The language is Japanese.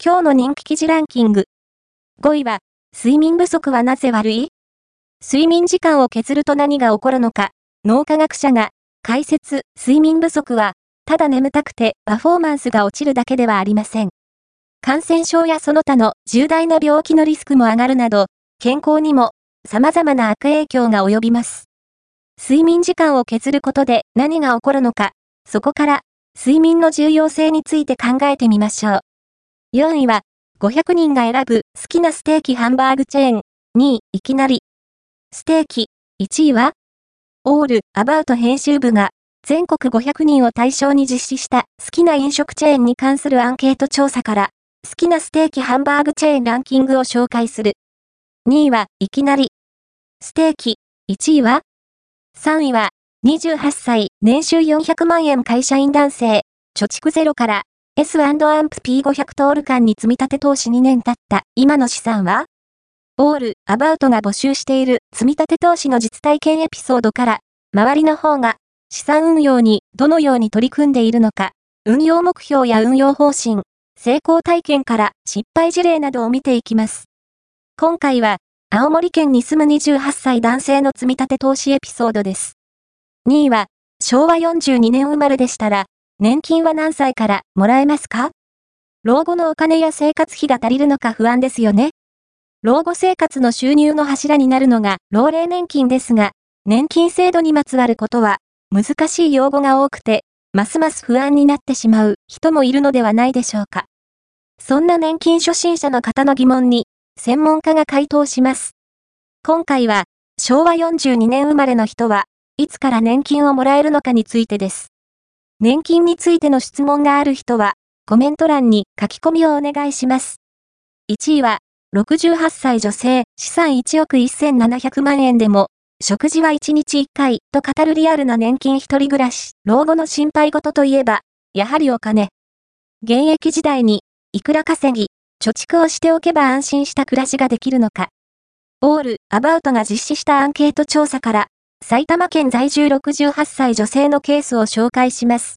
今日の人気記事ランキング。5位は、睡眠不足はなぜ悪い？睡眠時間を削ると何が起こるのか、脳科学者が、解説、睡眠不足は、ただ眠たくてパフォーマンスが落ちるだけではありません。感染症やその他の重大な病気のリスクも上がるなど、健康にも様々な悪影響が及びます。睡眠時間を削ることで何が起こるのか、そこから睡眠の重要性について考えてみましょう。4位は、500人が選ぶ好きなステーキハンバーグチェーン。2位、いきなり。ステーキ。1位は、オール、アバウト編集部が、全国500人を対象に実施した好きな飲食チェーンに関するアンケート調査から、好きなステーキハンバーグチェーンランキングを紹介する。2位は、いきなり。ステーキ。1位は ?3 位は、28歳、年収400万円会社員男性、貯蓄ゼロから S&AMP P500 トール間に積み立て投資2年経った今の資産は？オール、アバウトが募集している積み立て投資の実体験エピソードから、周りの方が資産運用にどのように取り組んでいるのか、運用目標や運用方針、成功体験から失敗事例などを見ていきます。今回は、青森県に住む28歳男性の積み立て投資エピソードです。2位は、昭和42年生まれでしたら、年金は何歳からもらえますか？老後のお金や生活費が足りるのか不安ですよね。老後生活の収入の柱になるのが老齢年金ですが、年金制度にまつわることは難しい用語が多くて、ますます不安になってしまう人もいるのではないでしょうか。そんな年金初心者の方の疑問に、専門家が回答します。今回は、昭和42年生まれの人はいつから年金をもらえるのかについてです。年金についての質問がある人は、コメント欄に書き込みをお願いします。1位は、68歳女性、資産1億1700万円でも、食事は1日1回と語るリアルな年金一人暮らし、老後の心配事といえば、やはりお金。現役時代に、いくら稼ぎ、貯蓄をしておけば安心した暮らしができるのか。オール、アバウトが実施したアンケート調査から、埼玉県在住68歳女性のケースを紹介します。